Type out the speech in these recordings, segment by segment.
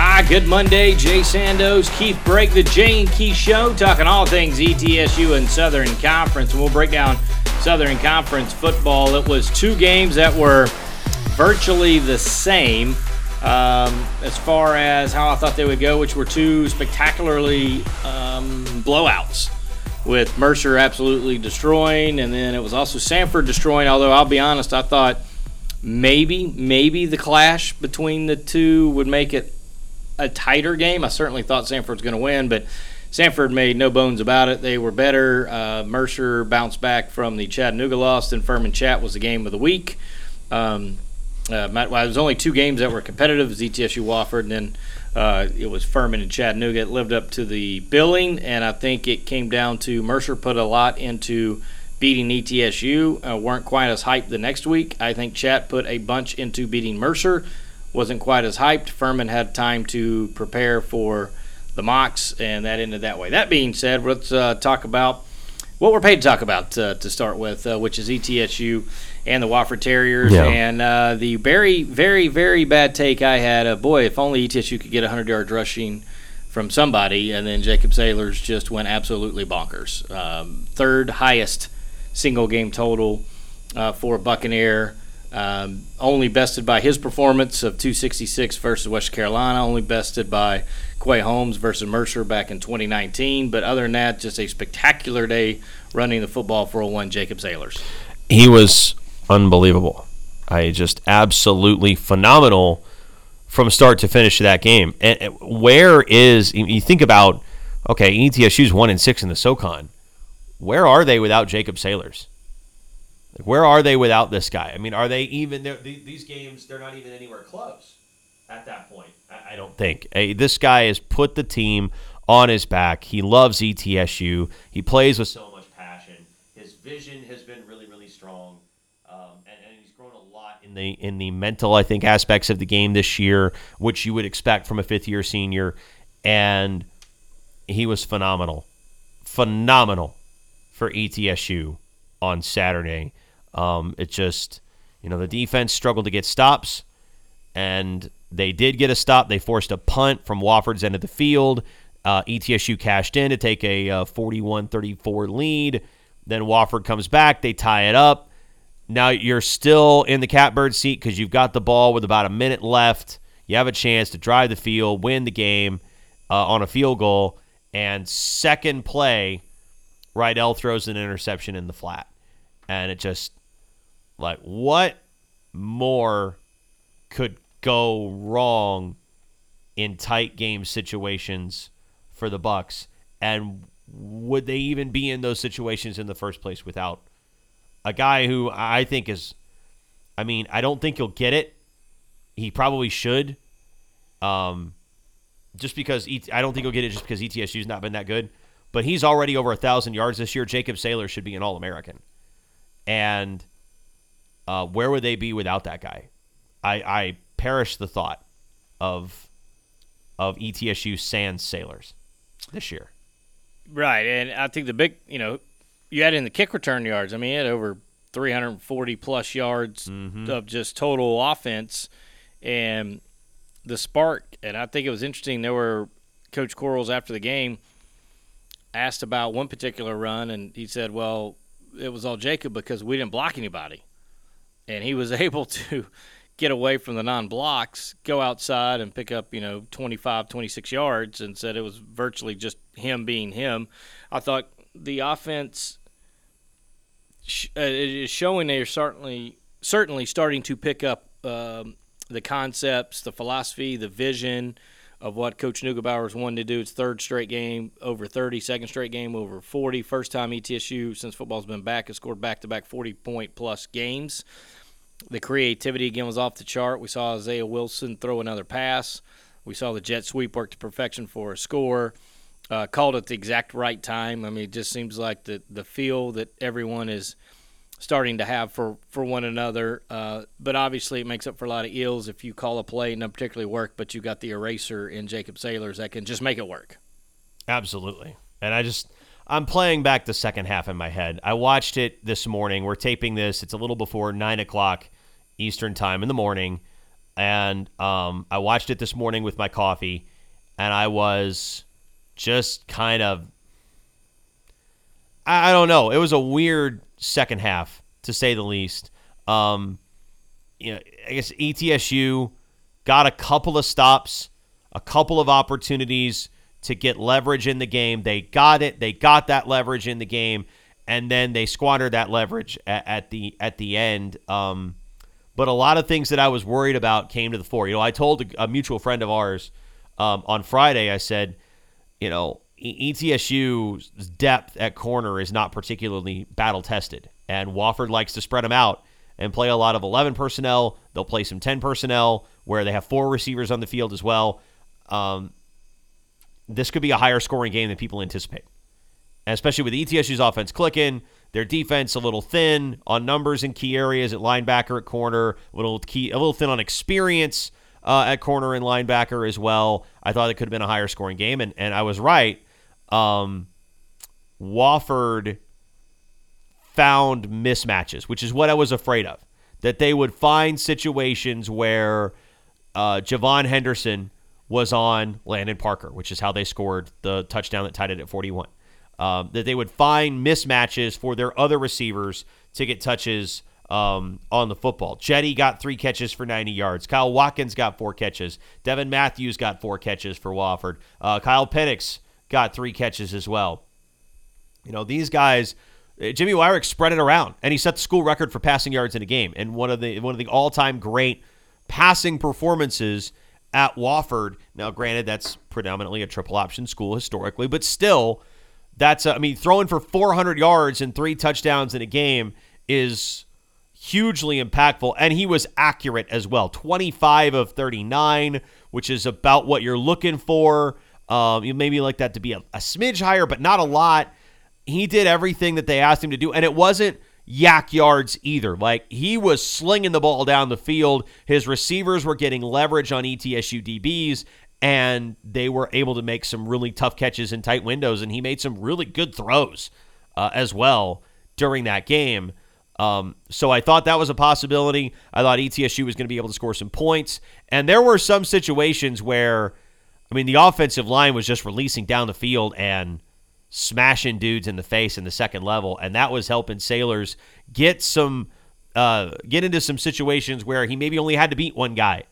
Ah, good Monday, Jay Sandos, Keith Brake, the Jay and Keith Show, talking all things ETSU and Southern Conference. And we'll break down Southern Conference football. It was two games that were virtually the same um, as far as how I thought they would go, which were two spectacularly um, blowouts. With Mercer absolutely destroying, and then it was also Samford destroying. Although I'll be honest, I thought maybe, maybe the clash between the two would make it a tighter game. I certainly thought Samford's going to win, but Samford made no bones about it. They were better. Uh, Mercer bounced back from the Chattanooga loss, and Furman Chat was the game of the week. Um, uh, well, it was only two games that were competitive. ETSU Wofford, and then uh, it was Furman and Chattanooga. It lived up to the billing, and I think it came down to Mercer put a lot into beating ETSU. Uh, weren't quite as hyped the next week. I think Chat put a bunch into beating Mercer. Wasn't quite as hyped. Furman had time to prepare for the Mocs, and that ended that way. That being said, let's uh, talk about what we're paid to talk about uh, to start with, uh, which is ETSU and the Wofford Terriers. Yeah. And uh, the very, very, very bad take I had of boy, if only ETSU could get 100 yards rushing from somebody, and then Jacob Saylors just went absolutely bonkers. Um, third highest single game total uh, for Buccaneer. Um, only bested by his performance of 266 versus West Carolina. Only bested by Quay Holmes versus Mercer back in 2019. But other than that, just a spectacular day running the football for 01 Jacob Saylors. he was unbelievable. I just absolutely phenomenal from start to finish of that game. And where is you- think about okay, ETSU's one and six in the SoCon. Where are they without Jacob Saylors? Where are they without this guy? I mean, are they even these games? They're not even anywhere close at that point. I, I don't think Hey, this guy has put the team on his back. He loves ETSU. He plays with so much passion. His vision has been really, really strong, um, and, and he's grown a lot in the in the mental, I think, aspects of the game this year, which you would expect from a fifth year senior. And he was phenomenal, phenomenal for ETSU on Saturday. Um, it just, you know, the defense struggled to get stops, and they did get a stop. They forced a punt from Wofford's end of the field. Uh, ETSU cashed in to take a uh, 41-34 lead. Then Wofford comes back. They tie it up. Now you're still in the catbird seat because you've got the ball with about a minute left. You have a chance to drive the field, win the game uh, on a field goal, and second play, Riddell throws an interception in the flat, and it just like what more could go wrong in tight game situations for the Bucks, and would they even be in those situations in the first place without a guy who I think is, I mean, I don't think he'll get it. He probably should. Um, just because E- I don't think he'll get it just because ETSU's not been that good. But he's already over a thousand yards this year. Jacob Saylor should be an All American. And uh, where would they be without that guy? I, I perish the thought of of ETSU sans Saylors this year. Right, and I think the big, you know, you add in the kick return yards. I mean, he had over 340 plus yards of just total offense, and the spark. And I think it was interesting. There were Coach Quarles after the game asked about one particular run, and he said, "Well, it was all Jacob because we didn't block anybody," and he was able to get away from the non-blocks, go outside and pick up, you know, 25, 26 yards and said it was virtually just him being him. I thought the offense uh, is showing they're certainly certainly starting to pick up um, the concepts, the philosophy, the vision of what Coach Neugebauer's wanted to do. It's third straight game over 30, second straight game over 40. First time ETSU since football's been back has scored back-to-back 40-point plus games. The creativity again was off the chart. We saw Isaiah Wilson throw another pass We saw the jet sweep work to perfection for a score. Uh, called at the exact right time. I mean, it just seems like the the feel that everyone is starting to have for, for one another. Uh, but obviously, it makes up for a lot of ills if you call a play and not particularly work, but you got the eraser in Jacob Saylors that can just make it work. Absolutely. And I just, I'm playing back the second half in my head. I watched it this morning. We're taping this. It's a little before nine o'clock Eastern time in the morning, and um, I watched it this morning with my coffee, and I was just kind of, I, I don't know. It was a weird second half to say the least. Um, you know, I guess ETSU got a couple of stops, a couple of opportunities to get leverage in the game. They got it. They got that leverage in the game, and then they squandered that leverage at, at the at the end. Um, but a lot of things that I was worried about came to the fore. You know, I told a, a mutual friend of ours um, on Friday. I said, you know, ETSU's depth at corner is not particularly battle tested, and Wofford likes to spread them out and play a lot of 11 personnel. They'll play some 10 personnel where they have four receivers on the field as well. Um, this could be a higher scoring game than people anticipate, and especially with ETSU's offense clicking. Their defense a little thin on numbers in key areas at linebacker, at corner, a little key, a little thin on experience uh, at corner and linebacker as well. I thought it could have been a higher scoring game, and, and I was right. Um, Wofford found mismatches, which is what I was afraid of. That they would find situations where uh, Javon Henderson was on Landon Parker, which is how they scored the touchdown that tied it at 41. Um, that they would find mismatches for their other receivers to get touches um, on the football. Jetty got three catches for 90 yards. Kyle Watkins got four catches. Devin Matthews got four catches for Wofford. Uh, Kyle Penix got three catches as well. You know, these guys, uh, Jimmy Weirick spread it around, and he set the school record for passing yards in a game, and one of the one of the all time great passing performances at Wofford. Now, granted, that's predominantly a triple option school historically, but still, that's I mean, throwing for 400 yards and three touchdowns in a game is hugely impactful, and he was accurate as well. 25 of 39, which is about what you're looking for. Um, you maybe like that to be a, a smidge higher, but not a lot. He did everything that they asked him to do, and it wasn't YAC yards either. Like he was slinging the ball down the field. His receivers were getting leverage on ETSU DBs, and they were able to make some really tough catches in tight windows. And he made some really good throws uh, as well during that game. Um, so I thought that was a possibility. I thought ETSU was going to be able to score some points, and there were some situations where I mean, the offensive line was just releasing down the field and smashing dudes in the face in the second level, and that was helping Saylors get some uh, get into some situations where he maybe only had to beat one guy,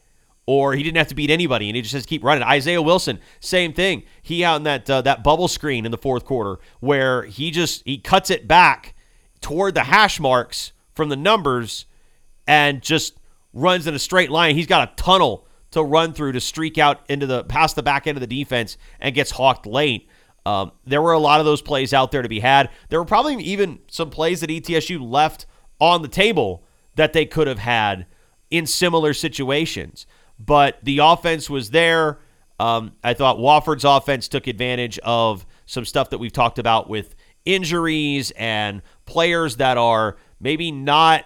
or he didn't have to beat anybody, and he just has to keep running. Isaiah Wilson, same thing. He out in that uh, that bubble screen in the fourth quarter where he just he cuts it back toward the hash marks from the numbers and just runs in a straight line. He's got a tunnel to run through to streak out into the past the back end of the defense and gets hawked late. Um, there were a lot of those plays out there to be had. There were probably even some plays that ETSU left on the table that they could have had in similar situations. But the offense was there. Um, I thought Wofford's offense took advantage of some stuff that we've talked about with injuries and players that are maybe not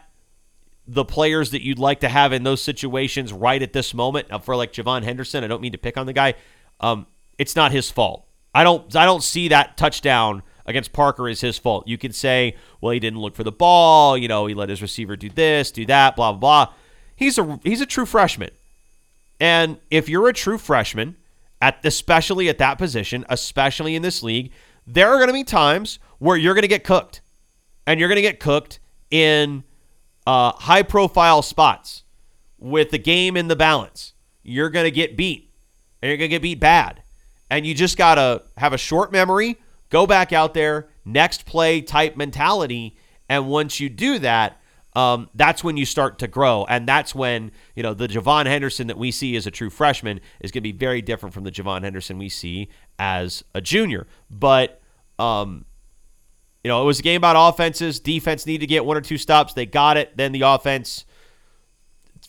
the players that you'd like to have in those situations right at this moment. Now, for like Javon Henderson, I don't mean to pick on the guy. Um, it's not his fault. I don't I don't see that touchdown against Parker as his fault. You can say, well, he didn't look for the ball. You know, he let his receiver do this, do that, blah blah blah. He's a he's a true freshman, and if you're a true freshman, at especially at that position, especially in this league, there are going to be times where you're going to get cooked, and you're going to get cooked in uh, high profile spots with the game in the balance, you're going to get beat and you're going to get beat bad. And you just got to have a short memory, go back out there, next play type mentality. And once you do that, um, that's when you start to grow. And that's when, you know, the Javon Henderson that we see as a true freshman is going to be very different from the Javon Henderson we see as a junior. But, um, you know, it was a game about offenses. Defense needed to get one or two stops. They got it. Then the offense,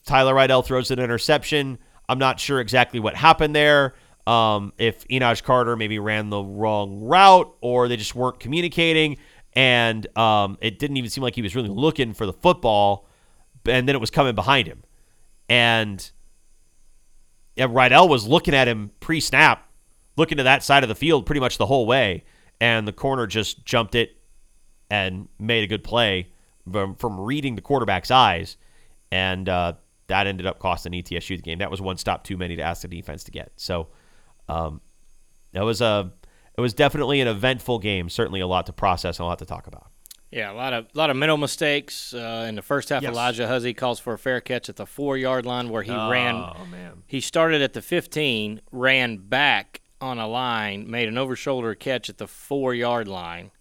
Tyler Riddell throws an interception. I'm not sure exactly what happened there. Um, if Enos Carter maybe ran the wrong route or they just weren't communicating, and um, it didn't even seem like he was really looking for the football, and then it was coming behind him, and yeah, Riddell was looking at him pre-snap, looking to that side of the field pretty much the whole way, and the corner just jumped it and made a good play from, from reading the quarterback's eyes, and uh, that ended up costing ETSU the game. That was one stop too many to ask the defense to get. So um, that was a it was definitely an eventful game. Certainly a lot to process and a lot to talk about. Yeah, a lot of a lot of mental mistakes uh, in the first half. Yes. Elijah Huzzy calls for a fair catch at the four yard line where he ran. Oh man. He started at the 15, ran back on a line, made an over shoulder catch at the four yard line,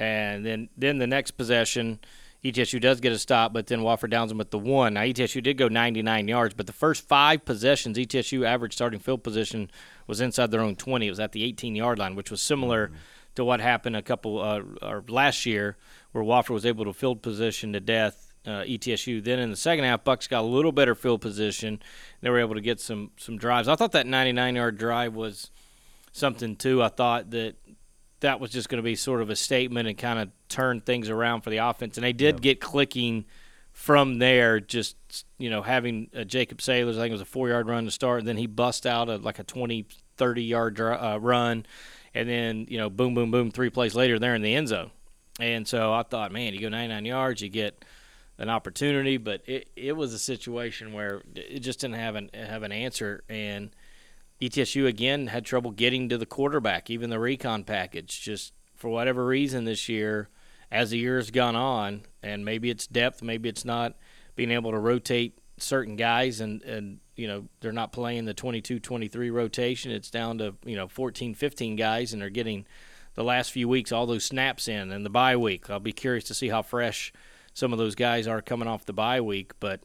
and then then the next possession, ETSU does get a stop, but then Wofford downs them at the one. Now ETSU did go 99 yards, but the first five possessions, ETSU average starting field position was inside their own 20. It was at the 18 yard line, which was similar to what happened a couple uh, or last year, where Wofford was able to field position to death. Uh, ETSU. Then in the second half, Bucks got a little better field position. They were able to get some some drives. I thought that 99 yard drive was something too. I thought that that was just going to be sort of a statement and kind of turn things around for the offense. And they did get clicking from there. Just you know, having uh, Jacob Saylors, I think it was a four yard run to start, and then he bust out a, like a 20, 30 yard uh, run, and then you know, boom, boom, boom, three plays later, they're in the end zone. And so I thought, man, you go 99 yards, you get an opportunity, but it, it was a situation where it just didn't have an have an answer, and ETSU again had trouble getting to the quarterback, even the recon package. Just for whatever reason this year, as the year has gone on, and maybe it's depth, maybe it's not being able to rotate certain guys, and and you know they're not playing the 22-23 rotation. It's down to you know 14, 15 guys, and they're getting the last few weeks all those snaps in, and the bye week. I'll be curious to see how fresh some of those guys are coming off the bye week, but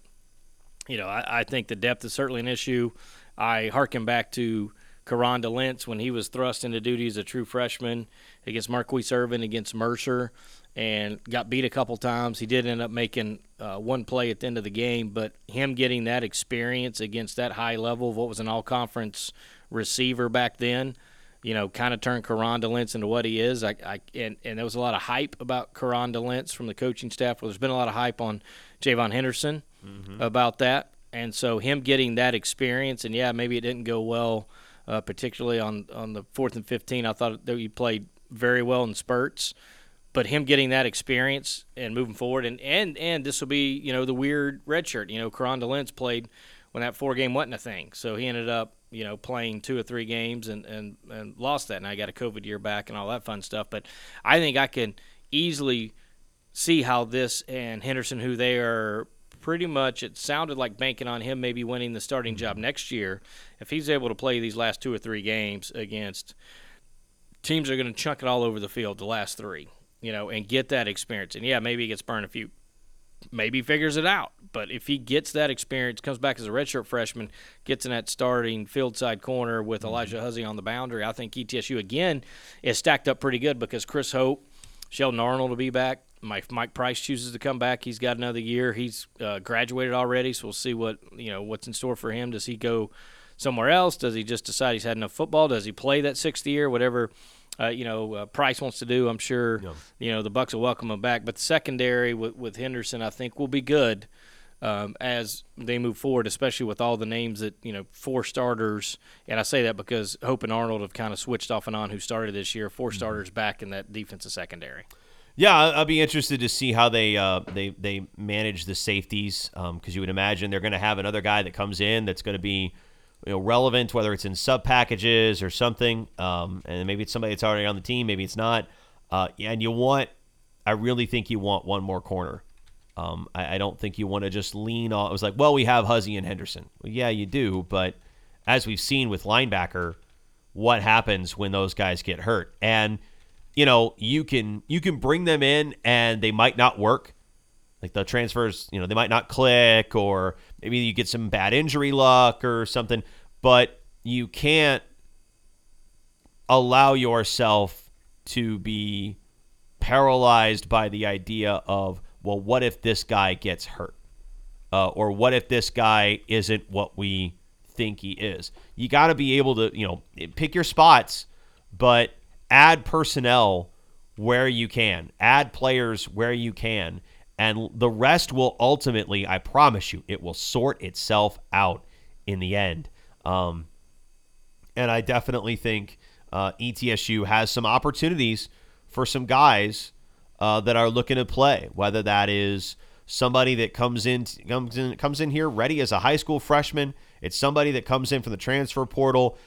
you know, I, I think the depth is certainly an issue. I harken back to Karonda Lentz when he was thrust into duty as a true freshman against Marquise Irvin against Mercer and got beat a couple times. He did end up making uh, one play at the end of the game, but him getting that experience against that high level of what was an all conference receiver back then, you know, kind of turned Karonda Lentz into what he is. I, I and, and there was a lot of hype about Karonda Lentz from the coaching staff. Well, there's been a lot of hype on Javon Henderson about that. And so him getting that experience, and yeah, maybe it didn't go well, uh, particularly on, on the fourth and 15. I thought that he played very well in spurts. But him getting that experience and moving forward, and, and, and this will be, you know, the weird red shirt. You know, Karonda Lentz played when that four game wasn't a thing. So he ended up, you know, playing two or three games and, and, and lost that. And I got a COVID year back and all that fun stuff. But I think I can easily see how this and Henderson, who they are pretty much, it sounded like banking on him maybe winning the starting job mm-hmm. next year. If he's able to play these last two or three games against teams are going to chunk it all over the field, the last three, you know, and get that experience. And yeah, maybe he gets burned a few, maybe figures it out. But if he gets that experience, comes back as a redshirt freshman, gets in that starting field side corner with mm-hmm. Elijah Huzzy on the boundary, I think ETSU again is stacked up pretty good because Chris Hope, Sheldon Arnold will be back. Mike, Mike Price chooses to come back. He's got another year. He's uh, graduated already, so we'll see what you know what's in store for him. Does he go somewhere else? Does he just decide he's had enough football? Does he play that sixth year? Whatever uh, you know uh, Price wants to do, I'm sure you know the Bucks will welcome him back. But the secondary with, with Henderson, I think, will be good um, as they move forward, especially with all the names that you know four starters. And I say that because Hope and Arnold have kind of switched off and on who started this year. 4 starters back in that defensive secondary. Yeah, I'll be interested to see how they uh, they they manage the safeties because you would imagine they're going to have another guy that comes in that's going to be you know relevant, whether it's in sub packages or something, um, and maybe it's somebody that's already on the team, maybe it's not. Uh, yeah, and you want, I really think you want one more corner. Um, I, I don't think you want to just lean on. It was like, well, we have Huzzy and Henderson. Well, yeah, you do, but as we've seen with linebacker, what happens when those guys get hurt? And you know, you can you can bring them in and they might not work. Like the transfers, you know, they might not click or maybe you get some bad injury luck or something, but you can't allow yourself to be paralyzed by the idea of, well, what if this guy gets hurt? Uh, or what if this guy isn't what we think he is. You got to be able to, you know, pick your spots, but add personnel where you can, add players where you can, and the rest will ultimately, I promise you, it will sort itself out in the end. Um, and I definitely think uh, ETSU has some opportunities for some guys uh, that are looking to play, whether that is somebody that comes in comes in comes in here ready as a high school freshman. It's somebody that comes in from the transfer portal.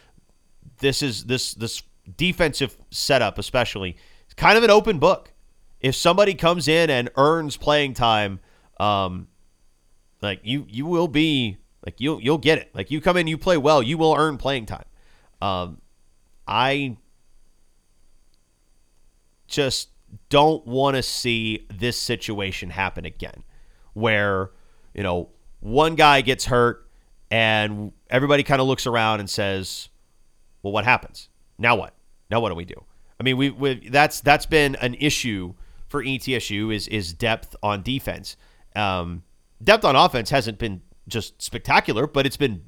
This is this this defensive setup, especially, it's kind of an open book. If somebody comes in and earns playing time, um, like you you will be like you'll you'll get it. Like you come in, you play well, you will earn playing time. Um, I just don't want to see this situation happen again where, you know, one guy gets hurt and everybody kind of looks around and says, "Well, what happens? Now what? Now what do we do?" I mean, we, we that's that's been an issue for ETSU is is depth on defense. Um, depth on offense hasn't been just spectacular, but it's been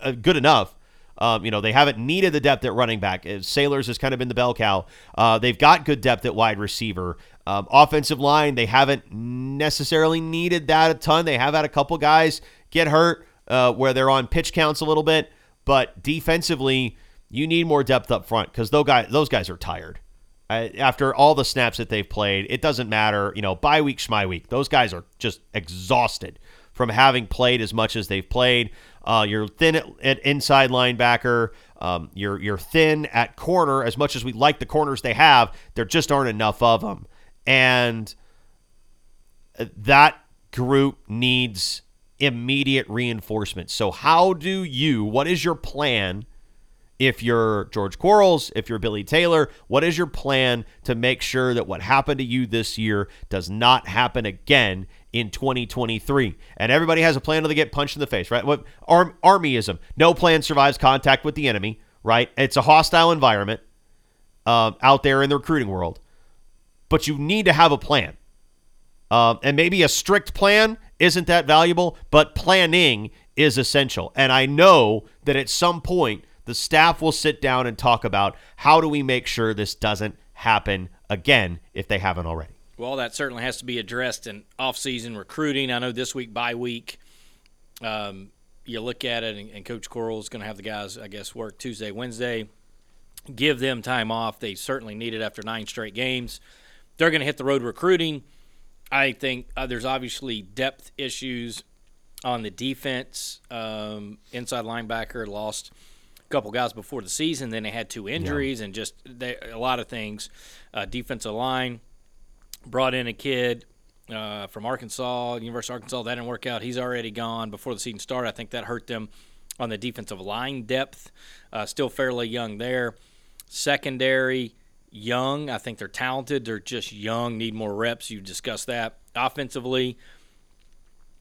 uh, good enough um, you know, they haven't needed the depth at running back. Uh, Saylors has kind of been the bell cow. Uh, they've got good depth at wide receiver. Um, offensive line, they haven't necessarily needed that a ton. They have had a couple guys get hurt uh, where they're on pitch counts a little bit, but defensively, you need more depth up front because those guys, those guys are tired. After all the snaps that they've played, it doesn't matter. You know, bye week, schmy week. Those guys are just exhausted from having played as much as they've played. Uh, you're thin at, at inside linebacker. Um, you're you're thin at corner. As much as we like the corners they have, there just aren't enough of them, and that group needs immediate reinforcement. So how do you? What is your plan? If you're George Quarles, if you're Billy Taylor, what is your plan to make sure that what happened to you this year does not happen again in 2023. And everybody has a plan they get punched in the face, right? What arm, armyism? No plan survives contact with the enemy, right? It's a hostile environment um, out there in the recruiting world, but you need to have a plan. Um, and maybe a strict plan isn't that valuable, but planning is essential. And I know that at some point the staff will sit down and talk about how do we make sure this doesn't happen again if they haven't already. Well, that certainly has to be addressed in off-season recruiting. I know this week by week, um, you look at it, and, and Coach Quarles is going to have the guys, I guess, work Tuesday, Wednesday, give them time off. They certainly need it after nine straight games. They're going to hit the road recruiting. I think uh, there's obviously depth issues on the defense. Um, inside linebacker lost a couple guys before the season. Then they had two injuries yeah. and just they, a lot of things. Uh, defensive line brought in a kid uh, from Arkansas, University of Arkansas. That didn't work out. He's already gone before the season started. I think that hurt them on the defensive line depth. Uh, still fairly young there. Secondary, young. I think they're talented. They're just young, need more reps. You discussed that. Offensively,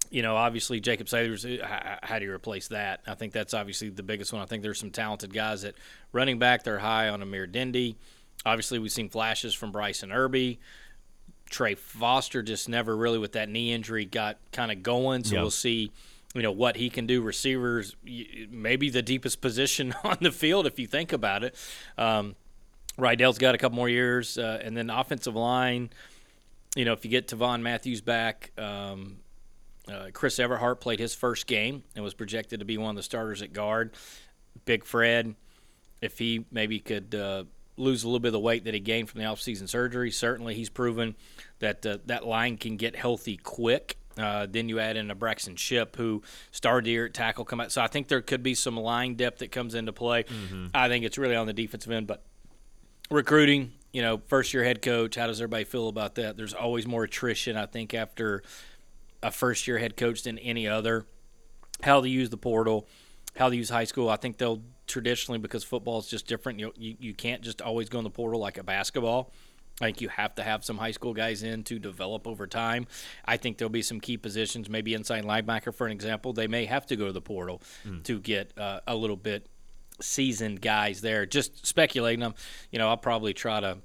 you know, obviously Jacob Saylors, uh, how do you replace that? I think that's obviously the biggest one. I think there's some talented guys at running back. They're high on Amir Dindy. Obviously, we've seen flashes from Bryson Irby. Trey Foster just never really with that knee injury got kind of going. So yep. we'll see, you know, what he can do. Receivers, maybe the deepest position on the field if you think about it. Um, Riddell's got a couple more years, uh, and then offensive line. You know, if you get Tavon Matthews back, um, uh, Chris Everhart played his first game and was projected to be one of the starters at guard. Big Fred, if he maybe could uh, lose a little bit of the weight that he gained from the offseason surgery. Certainly, he's proven that uh, that line can get healthy quick. Uh, then you add in a Braxton Ship who started the year at tackle, come out. So I think there could be some line depth that comes into play. Mm-hmm. I think it's really on the defensive end, but recruiting, you know, first year head coach, how does everybody feel about that? There's always more attrition, I think, after a first year head coach than any other. How to use the portal, how to use high school. I think they'll traditionally because football is just different. You, you you can't just always go in the portal like a basketball. I think you have to have some high school guys in to develop over time. I think there'll be some key positions, maybe inside linebacker, for an example. They may have to go to the portal mm. to get uh, a little bit seasoned guys there. Just speculating them. You know, I'll probably try to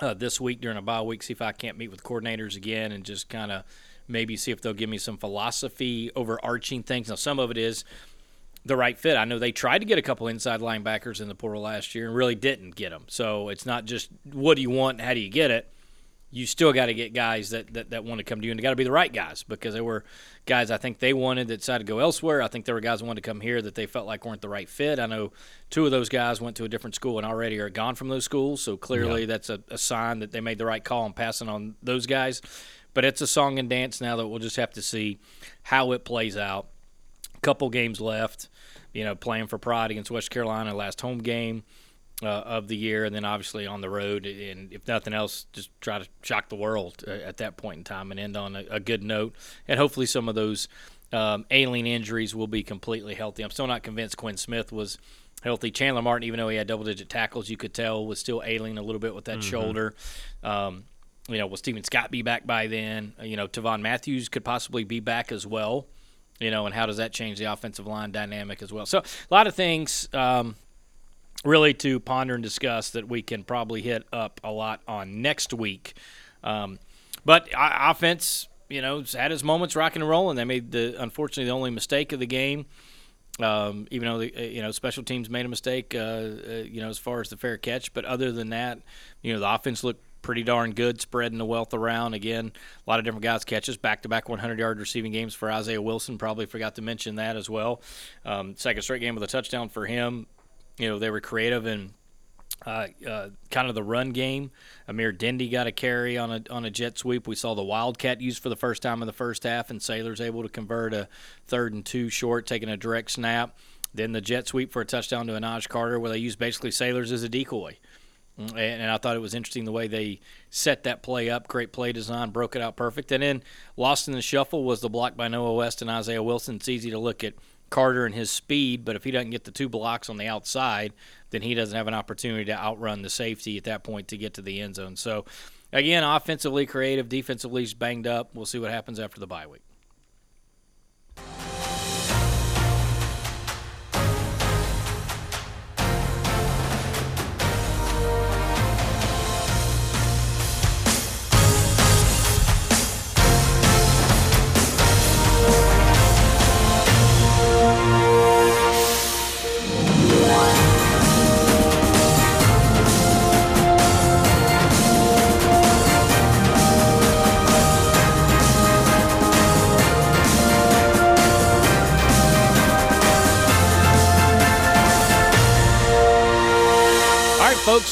uh, this week during a bye week see if I can't meet with coordinators again and just kind of maybe see if they'll give me some philosophy overarching things. Now, some of it is the right fit. I know they tried to get a couple inside linebackers in the portal last year and really didn't get them. So it's not just what do you want and how do you get it. You still got to get guys that, that, that want to come to you, and they got to be the right guys because there were guys I think they wanted that decided to go elsewhere. I think there were guys that wanted to come here that they felt like weren't the right fit. I know two of those guys went to a different school and already are gone from those schools. So clearly that's a, a sign that they made the right call in passing on those guys. But it's a song and dance now that we'll just have to see how it plays out. Couple games left, you know, playing for pride against West Carolina, last home game uh, of the year, and then obviously on the road. And if nothing else, just try to shock the world uh, at that point in time and end on a, a good note. And hopefully, some of those um, ailing injuries will be completely healthy. I'm still not convinced Quinn Smith was healthy. Chandler Martin, even though he had double digit tackles, you could tell was still ailing a little bit with that mm-hmm. shoulder. Um, you know, will Steven Scott be back by then? You know, Tavon Matthews could possibly be back as well you know, and how does that change the offensive line dynamic as well? So a lot of things um, really to ponder and discuss that we can probably hit up a lot on next week. Um, but offense, you know, had his moments rocking and rolling. They made the unfortunately the only mistake of the game. Um, even though the, uh, you know special teams made a mistake, uh, uh, you know as far as the fair catch, but other than that, you know the offense looked pretty darn good, spreading the wealth around. Again, a lot of different guys catches, back to back 100 yard receiving games for Isaiah Wilson. Probably forgot to mention that as well. Um, second straight game with a touchdown for him. You know, they were creative and uh, uh, kind of the run game. Amir Dindy got a carry on a on a jet sweep. We saw the Wildcat used for the first time in the first half, and Saylors able to convert a third and two short, taking a direct snap. Then the jet sweep for a touchdown to Anaj Carter, where they used basically Saylors as a decoy. Mm, and I thought it was interesting the way they set that play up. Great play design, broke it out perfect. And then lost in the shuffle was the block by Noah West and Isaiah Wilson. It's easy to look at Carter and his speed, but if he doesn't get the two blocks on the outside, then he doesn't have an opportunity to outrun the safety at that point to get to the end zone. So, again, offensively creative, defensively banged up. We'll see what happens after the bye week.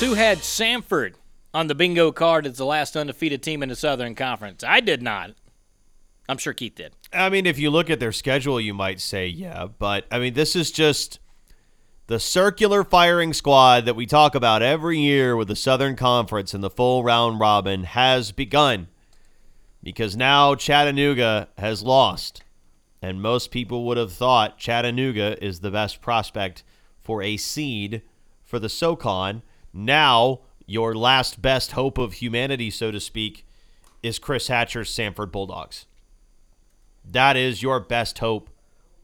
Who had Samford on the bingo card as the last undefeated team in the Southern Conference? I did not. I'm sure Keith did. I mean, if you look at their schedule, you might say, yeah. But, I mean, this is just the circular firing squad that we talk about every year with the Southern Conference and the full round robin has begun because now Chattanooga has lost. And most people would have thought Chattanooga is the best prospect for a seed for the SoCon. Now, your last best hope of humanity, so to speak, is Chris Hatcher's Samford Bulldogs. That is your best hope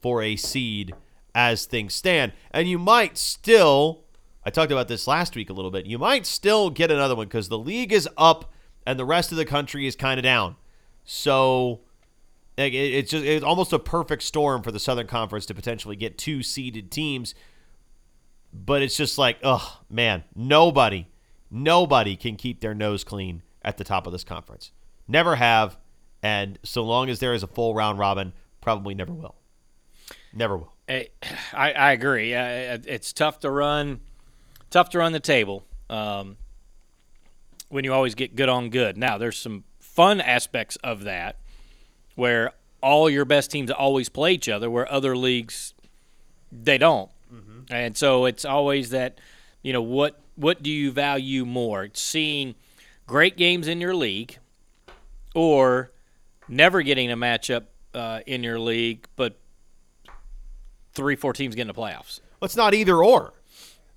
for a seed as things stand. And you might still, I talked about this last week a little bit, you might still get another one because the league is up and the rest of the country is kind of down. So it's just it's almost a perfect storm for the Southern Conference to potentially get two seeded teams but it's just like, oh man, nobody, nobody can keep their nose clean at the top of this conference. Never have, and so long as there is a full round robin, probably never will. Never will. I, I agree. It's tough to run, tough to run the table um, when you always get good on good. Now, there's some fun aspects of that where all your best teams always play each other, where other leagues they don't. And so it's always that, you know, what what do you value more? seeing great games in your league or never getting a matchup uh, in your league, but three, four teams getting the playoffs. Well, it's not either or.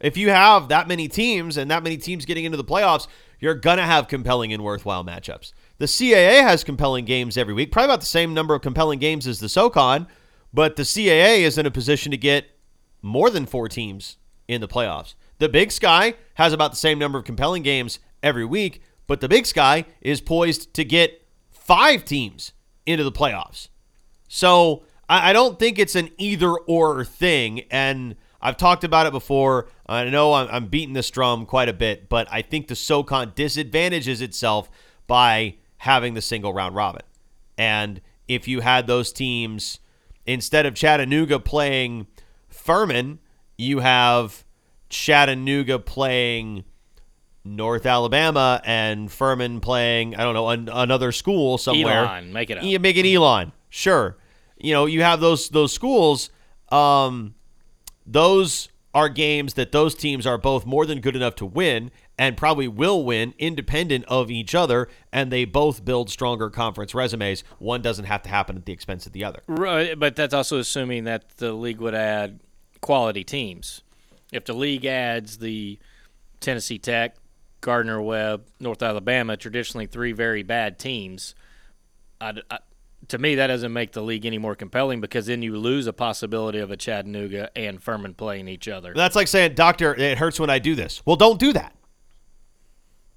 If you have that many teams and that many teams getting into the playoffs, you're going to have compelling and worthwhile matchups. The CAA has compelling games every week, probably about the same number of compelling games as the SoCon, but the CAA is in a position to get more than four teams in the playoffs. The Big Sky has about the same number of compelling games every week, but the Big Sky is poised to get five teams into the playoffs. So I, don't think it's an either or thing. And I've talked about it before. I know I'm, I'm beating this drum quite a bit, but I think the SoCon disadvantages itself by having the single round robin. And if you had those teams, instead of Chattanooga playing Furman, you have Chattanooga playing North Alabama and Furman playing, I don't know, an, another school somewhere. Elon, make it up. You make it Elon. Sure. You know, you have those those schools. Um, those are games that those teams are both more than good enough to win and probably will win independent of each other and they both build stronger conference resumes one doesn't have to happen at the expense of the other Right, but that's also assuming that the league would add quality teams. If the league adds the Tennessee Tech, Gardner Webb, North Alabama, traditionally three very bad teams, I, to me that doesn't make the league any more compelling because then you lose a possibility of a Chattanooga and Furman playing each other. that's like saying doctor it hurts when i do this well don't do that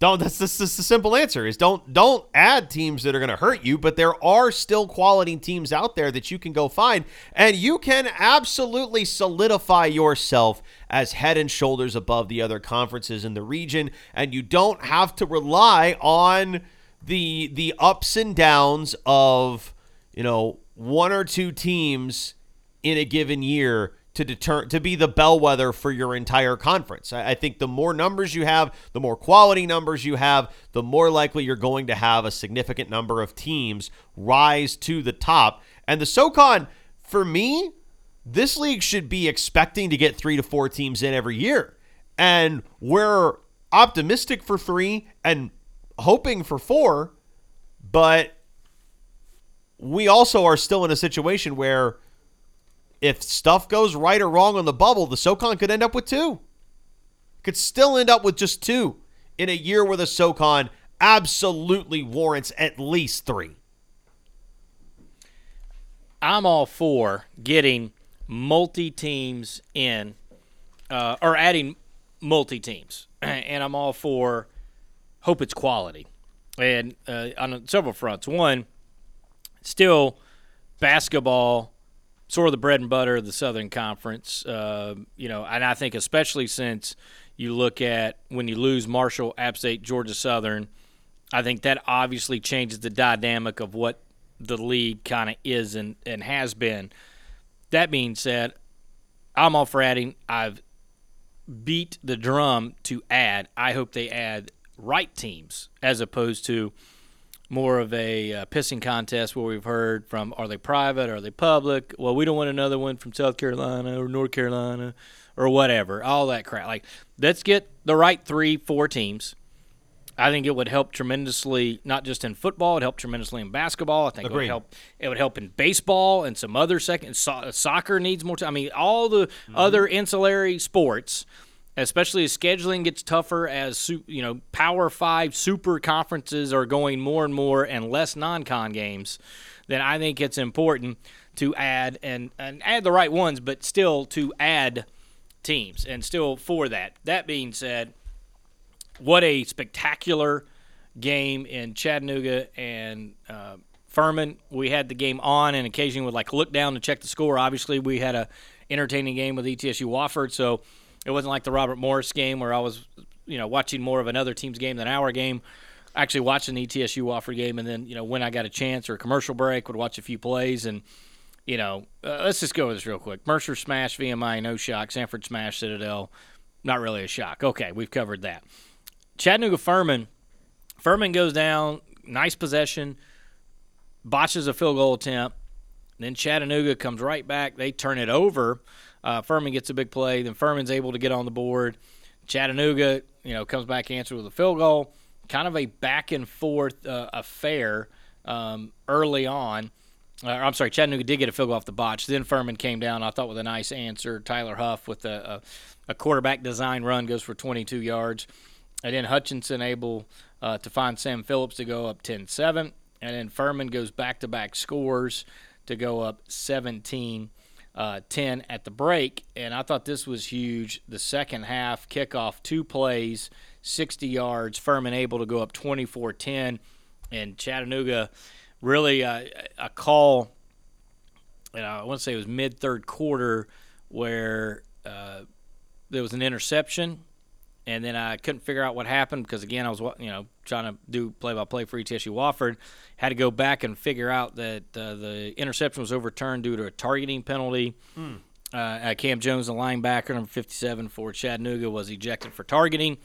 don't that's just, the simple answer is don't don't add teams that are going to hurt you but there are still quality teams out there that you can go find and you can absolutely solidify yourself as head and shoulders above the other conferences in the region and you don't have to rely on the the ups and downs of you know one or two teams in a given year to deter to be the bellwether for your entire conference. I, I think the more numbers you have, the more quality numbers you have, the more likely you're going to have a significant number of teams rise to the top. And the SoCon, for me, this league should be expecting to get three to four teams in every year. And we're optimistic for three and hoping for four, but we also are still in a situation where if stuff goes right or wrong on the bubble, the SoCon could end up with two. Could still end up with just two in a year where the SoCon absolutely warrants at least three. I'm all for getting multi teams in, uh, or adding multi teams, and I'm all for hope it's quality, and uh, on several fronts. One, still basketball, sort of the bread and butter of the Southern Conference. Uh, you know, and I think especially since you look at when you lose Marshall, App State, Georgia Southern, I think that obviously changes the dynamic of what the league kind of is and, and has been. That being said, I'm all for adding. I've beat the drum to add. I hope they add right teams as opposed to more of a uh, pissing contest where we've heard from are they private, are they public? Well, we don't want another one from South Carolina or North Carolina or whatever. All that crap. Like, let's get the right three, four teams. I think it would help tremendously, not just in football. It helped tremendously in basketball. I think it would help. It would help in baseball and some other second. So, soccer needs more time. I mean, all the other ancillary sports, especially as scheduling gets tougher, as you know, Power Five super conferences are going more and more and less non-con games. Then I think it's important to add and and add the right ones, but still to add teams and still for that. That being said what a spectacular game in Chattanooga and uh, Furman. We had the game on, and occasionally would like look down to check the score. Obviously, we had a entertaining game with ETSU Wofford, so it wasn't like the Robert Morris game where I was, you know, watching more of another team's game than our game. Actually, watching the ETSU Wofford game, and then you know when I got a chance or a commercial break, would watch a few plays and. You know, uh, let's just go with this real quick. Mercer smash VMI, no shock. Samford smash Citadel, not really a shock. Okay, we've covered that. Chattanooga Furman. Furman goes down, nice possession, botches a field goal attempt. Then Chattanooga comes right back. They turn it over. Uh, Furman gets a big play. Then Furman's able to get on the board. Chattanooga, you know, comes back answered with a field goal. Kind of a back and forth uh, affair um, early on. Uh, I'm sorry, Chattanooga did get a field goal off the botch. Then Furman came down, I thought, with a nice answer. Tyler Huff with a, a, a quarterback design run goes for 22 yards. And then Hutchinson able uh, to find Sam Phillips to go up 10 7. And then Furman goes back to back scores to go up 17 uh, 10 at the break. And I thought this was huge. The second half kickoff, two plays, 60 yards. Furman able to go up 24 10. And Chattanooga really uh, a call and I want to say it was mid third quarter where uh, there was an interception, and then I couldn't figure out what happened because again I was you know trying to do play by play for ETSU Wofford, had to go back and figure out that uh, the interception was overturned due to a targeting penalty. Mm. Uh, Cam Jones, the linebacker, number 57 for Chattanooga, was ejected for targeting.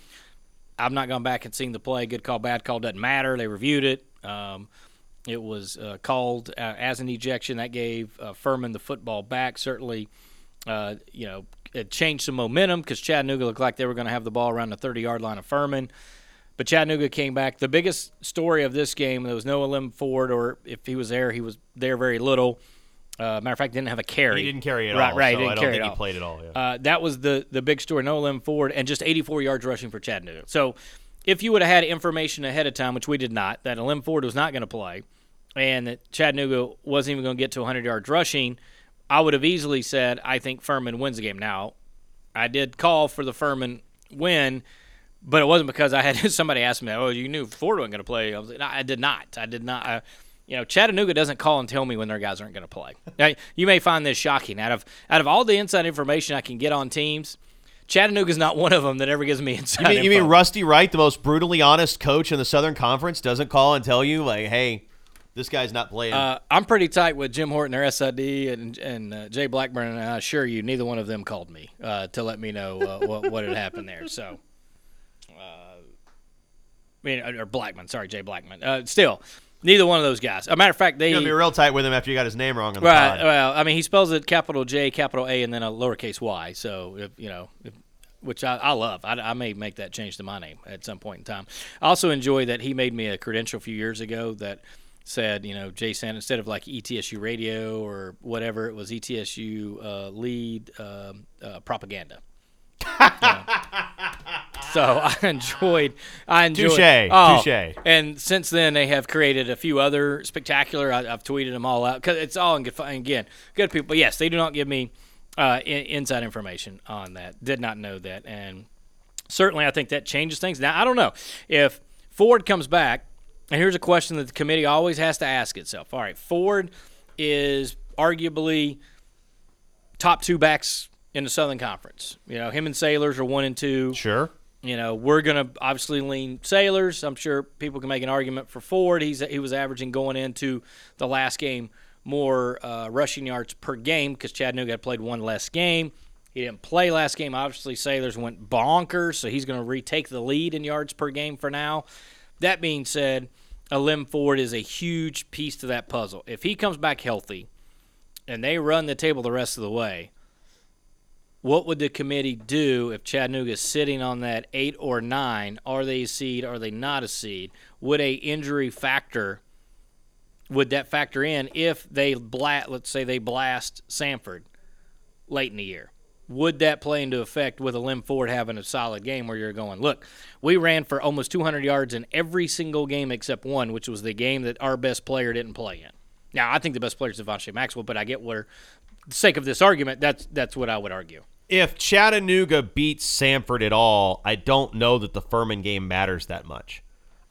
I've not gone back and seen the play. Good call, bad call doesn't matter. They reviewed it. Um, it was uh, called uh, as an ejection. That gave uh, Furman the football back. Certainly, uh, you know, it changed some momentum because Chattanooga looked like they were going to have the ball around the 30 yard line of Furman. But Chattanooga came back. The biggest story of this game, there was no Lim Ford, or if he was there, he was there very little. Uh, matter of fact, didn't have a carry. He didn't carry it at right, all. Right, so didn't I don't carry it at he played at all. Yeah. Uh, that was the the big story. No Lim Ford and just 84 yards rushing for Chattanooga. So if you would have had information ahead of time, which we did not, that Lim Ford was not going to play, and that Chattanooga wasn't even going to get to 100 yards rushing, I would have easily said I think Furman wins the game. Now, I did call for the Furman win. But it wasn't because I had somebody ask me, "Oh, you knew Ford wasn't going to play." I was like, no, I did not. I did not. I, you know, Chattanooga doesn't call and tell me when their guys aren't going to play. Now, you may find this shocking. Out of out of all the inside information I can get on teams, Chattanooga's not one of them that ever gives me inside. You mean, you mean Rusty Wright, the most brutally honest coach in the Southern Conference, doesn't call and tell you like, "Hey, this guy's not playing." Uh, I'm pretty tight with Jim Horton, their SID, and and uh, Jay Blackburn, and I assure you, neither one of them called me uh, to let me know uh, what what had happened there. So, uh, I mean, or Blackman, sorry, Jay Blackman. Uh, still, neither one of those guys. A matter of fact, they You're gonna be real tight with him after you got his name wrong on the right. pod. Well, I mean, he spells it capital J, capital A, and then a lowercase y. So, if you know. If, which I, I love. I, I, may make that change to my name at some point in time. I also enjoy that he made me a credential a few years ago that said, you know, Jason, instead of like ETSU radio or whatever, it was ETSU uh, lead uh, uh, propaganda. so I enjoyed. I enjoyed. Touche, oh, touche. And since then, they have created a few other spectacular. I, have tweeted them all out because it's all in good. fun. Again, good people. But yes, they do not give me uh, in, inside information on that. Did not know that, and certainly I think that changes things. Now I don't know if Ford comes back, and here's a question that the committee always has to ask itself. All right, Ford is arguably top two backs in the Southern Conference. You know, him and Saylors are one and two. Sure. You know, we're going to obviously lean Saylors. I'm sure people can make an argument for Ford. He's he was averaging going into the last game more uh, rushing yards per game because Chattanooga had played one less game. He didn't play last game. Obviously, Saylors went bonkers, so he's going to retake the lead in yards per game for now. That being said, Ailym Ford is a huge piece to that puzzle. If he comes back healthy and they run the table the rest of the way, what would the committee do if Chattanooga is sitting on that eight or nine? Are they a seed? Are they not a seed? Would a injury factor? Would that factor in if they blast? Let's say they blast Samford late in the year. Would that play into effect with Ailym Ford having a solid game where you're going, look, we ran for almost 200 yards in every single game except one, which was the game that our best player didn't play in. Now, I think the best player is Devontae Maxwell, but I get where, the sake of this argument, that's that's what I would argue if Chattanooga beats Samford at all, I don't know that the Furman game matters that much.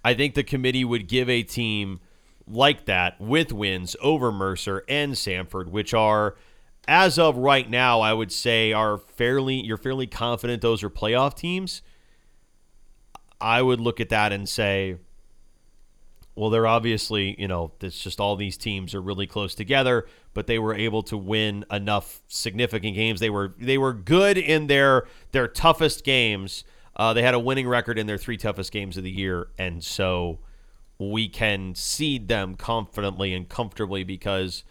I think the committee would give a team like that with wins over Mercer and Samford, which are, as of right now, I would say are fairly you're fairly confident those are playoff teams. I would look at that and say, well, they're obviously, you know, it's just all these teams are really close together, but they were able to win enough significant games. They were they were good in their their toughest games. Uh, they had a winning record in their three toughest games of the year, and so we can seed them confidently and comfortably because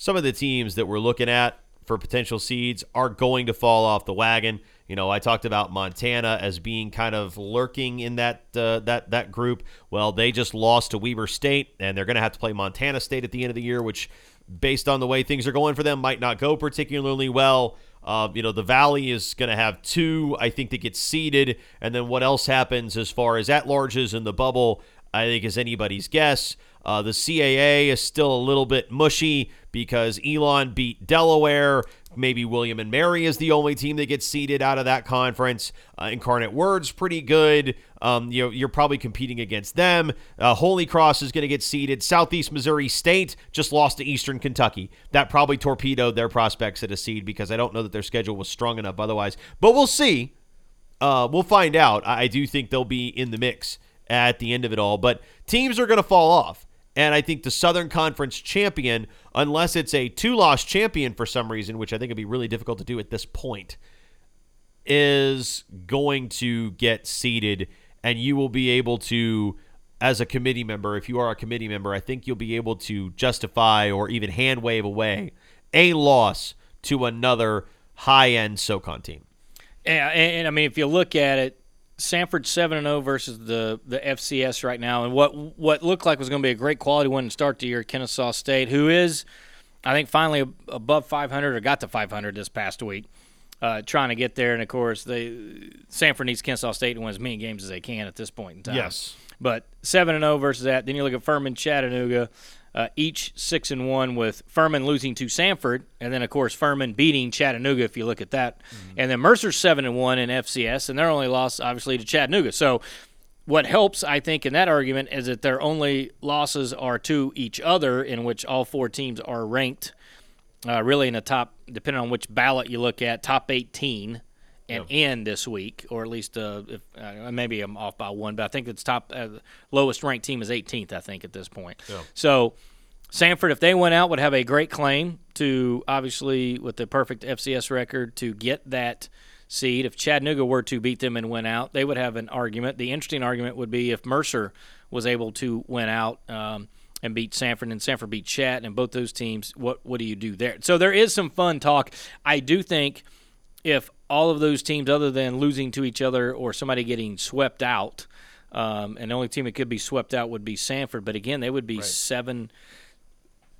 some of the teams that we're looking at for potential seeds are going to fall off the wagon. You know, I talked about Montana as being kind of lurking in that uh, that that group. Well, they just lost to Weber State, and they're going to have to play Montana State at the end of the year, which, based on the way things are going for them, might not go particularly well. Uh, you know, the Valley is going to have two, I think, that get seeded, and then what else happens as far as at larges in the bubble, I think, is anybody's guess. Uh, the CAA is still a little bit mushy because Elon beat Delaware. Maybe William and Mary is the only team that gets seeded out of that conference. Uh, Incarnate Word's pretty good. Um, you know, you're probably competing against them. Uh, Holy Cross is going to get seeded. Southeast Missouri State just lost to Eastern Kentucky. That probably torpedoed their prospects at a seed because I don't know that their schedule was strong enough otherwise. But we'll see. Uh, we'll find out. I, I do think they'll be in the mix at the end of it all. But teams are going to fall off. And I think the Southern Conference champion, unless it's a two loss champion for some reason, which I think would be really difficult to do at this point, is going to get seeded. And you will be able to, as a committee member, if you are a committee member, I think you'll be able to justify or even hand wave away a loss to another high end SOCON team. Yeah, and, and I mean, if you look at it, Samford seven and zero versus the the FCS right now, and what what looked like was going to be a great quality win to start the year. Kennesaw State, who is, I think, finally above 500 or got to 500 this past week, uh, trying to get there. And of course, they Samford needs Kennesaw State to win as many games as they can at this point in time. Yes. But seven and zero versus that. Then you look at Furman, Chattanooga, uh, each six and one with Furman losing to Samford, and then of course Furman beating Chattanooga. If you look at that, mm-hmm. and then Mercer's seven and one in FCS, and their only loss obviously to Chattanooga. So what helps, I think, in that argument is that their only losses are to each other, in which all four teams are ranked uh, really in the top, depending on which ballot you look at, top 18 and yep. in this week, or at least uh, if, uh, maybe I'm off by one, but I think it's top uh, lowest ranked team is 18th. I think at this point. Yep. So Samford, if they went out, would have a great claim to obviously with the perfect FCS record to get that seed. If Chattanooga were to beat them and win out, they would have an argument. The interesting argument would be if Mercer was able to win out. Um, and beat Samford and Samford beat Chat, and both those teams. What what do you do there? So there is some fun talk. I do think if all of those teams, other than losing to each other or somebody getting swept out, um, and the only team that could be swept out would be Samford. But again, they would be right. seven,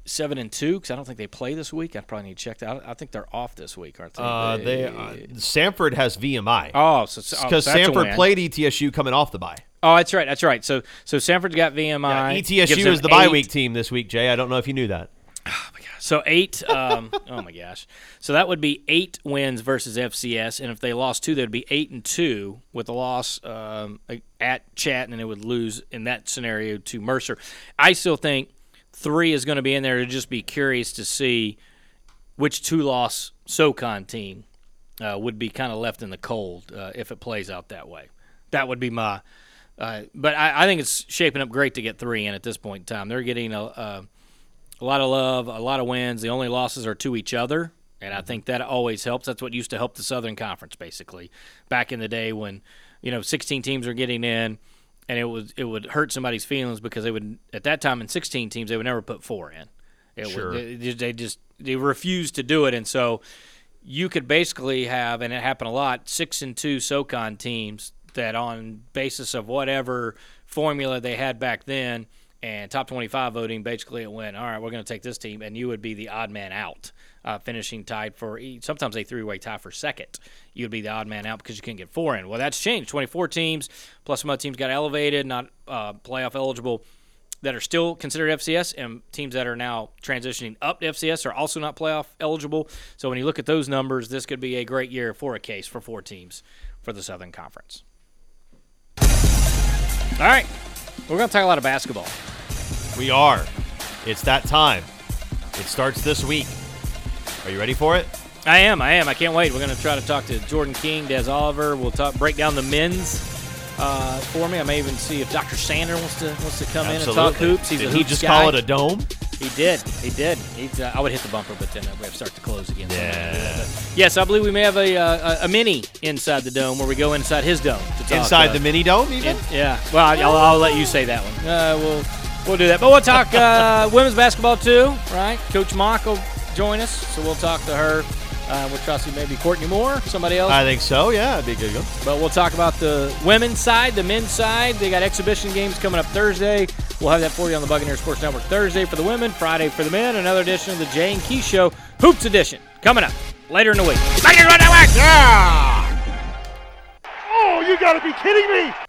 seven and two because I don't think they play this week. I probably need to check that. I think they're off this week, aren't they? Uh, they uh, Samford has VMI. Oh, so because oh, Samford played ETSU coming off the bye. Oh, that's right. That's right. So so Samford's got VMI. Yeah, ETSU is the bye week team this week, Jay. I don't know if you knew that. So eight. Um, oh my gosh. So that would be eight wins versus FCS, and if they lost two, they'd be eight and two with a loss um, at Chat, and it would lose in that scenario to Mercer. I still think three is going to be in there to just be curious to see which two-loss SoCon team uh, would be kind of left in the cold uh, if it plays out that way. That would be my. Uh, but I, I, think it's shaping up great to get three in at this point in time. They're getting a, a, lot of love, a lot of wins. The only losses are to each other, and I mm-hmm. think that always helps. That's what used to help the Southern Conference, basically, back in the day when you know 16 teams were getting in, and it was it would hurt somebody's feelings because they would at that time in 16 teams they would never put four in. It sure. Would, they, they just they refused to do it, and so you could basically have, and it happened a lot, six and two SoCon teams that on basis of whatever formula they had back then and top 25 voting basically it went all right we're going to take this team and you would be the odd man out uh, finishing tied for sometimes a three-way tie for second you would be the odd man out because you couldn't get four in well that's changed 24 teams plus some other teams got elevated not uh, playoff eligible that are still considered FCS and teams that are now transitioning up to FCS are also not playoff eligible. So when you look at those numbers, this could be a great year for a case for four teams for the Southern Conference. All right. We're going to talk a lot of basketball. We are. It's that time. It starts this week. Are you ready for it? I am. I am. I can't wait. We're going to try to talk to Jordan King, Des Oliver. We'll talk break down the men's uh, for me. I may even see if Dr. Sander wants to wants to come Absolutely. in and talk hoops. He's Did a he just guy. call it a dome? He did. He did. Uh, I would hit the bumper, but then we have to start to close again. Yeah. yes, I believe we may have a, uh, a, a mini inside the dome where we go inside his dome to talk. Inside uh, the mini dome, even? In, yeah. Well, I'll, I'll, let you say that one. Uh, we'll we'll do that, but we'll talk uh, women's basketball too, right? Coach Mock will join us, so we'll talk to her. Uh, we'll try to see maybe Courtney Moore, somebody else. I think so. Yeah, it'd be good. Go. But we'll talk about the women's side, the men's side. They got exhibition games coming up Thursday. We'll have that for you on the Buccaneer Sports Network Thursday for the women, Friday for the men. Another edition of the Jay and Key Show Hoops Edition coming up later in the week. Buccaneers Network. Yeah. Oh, you got to be kidding me!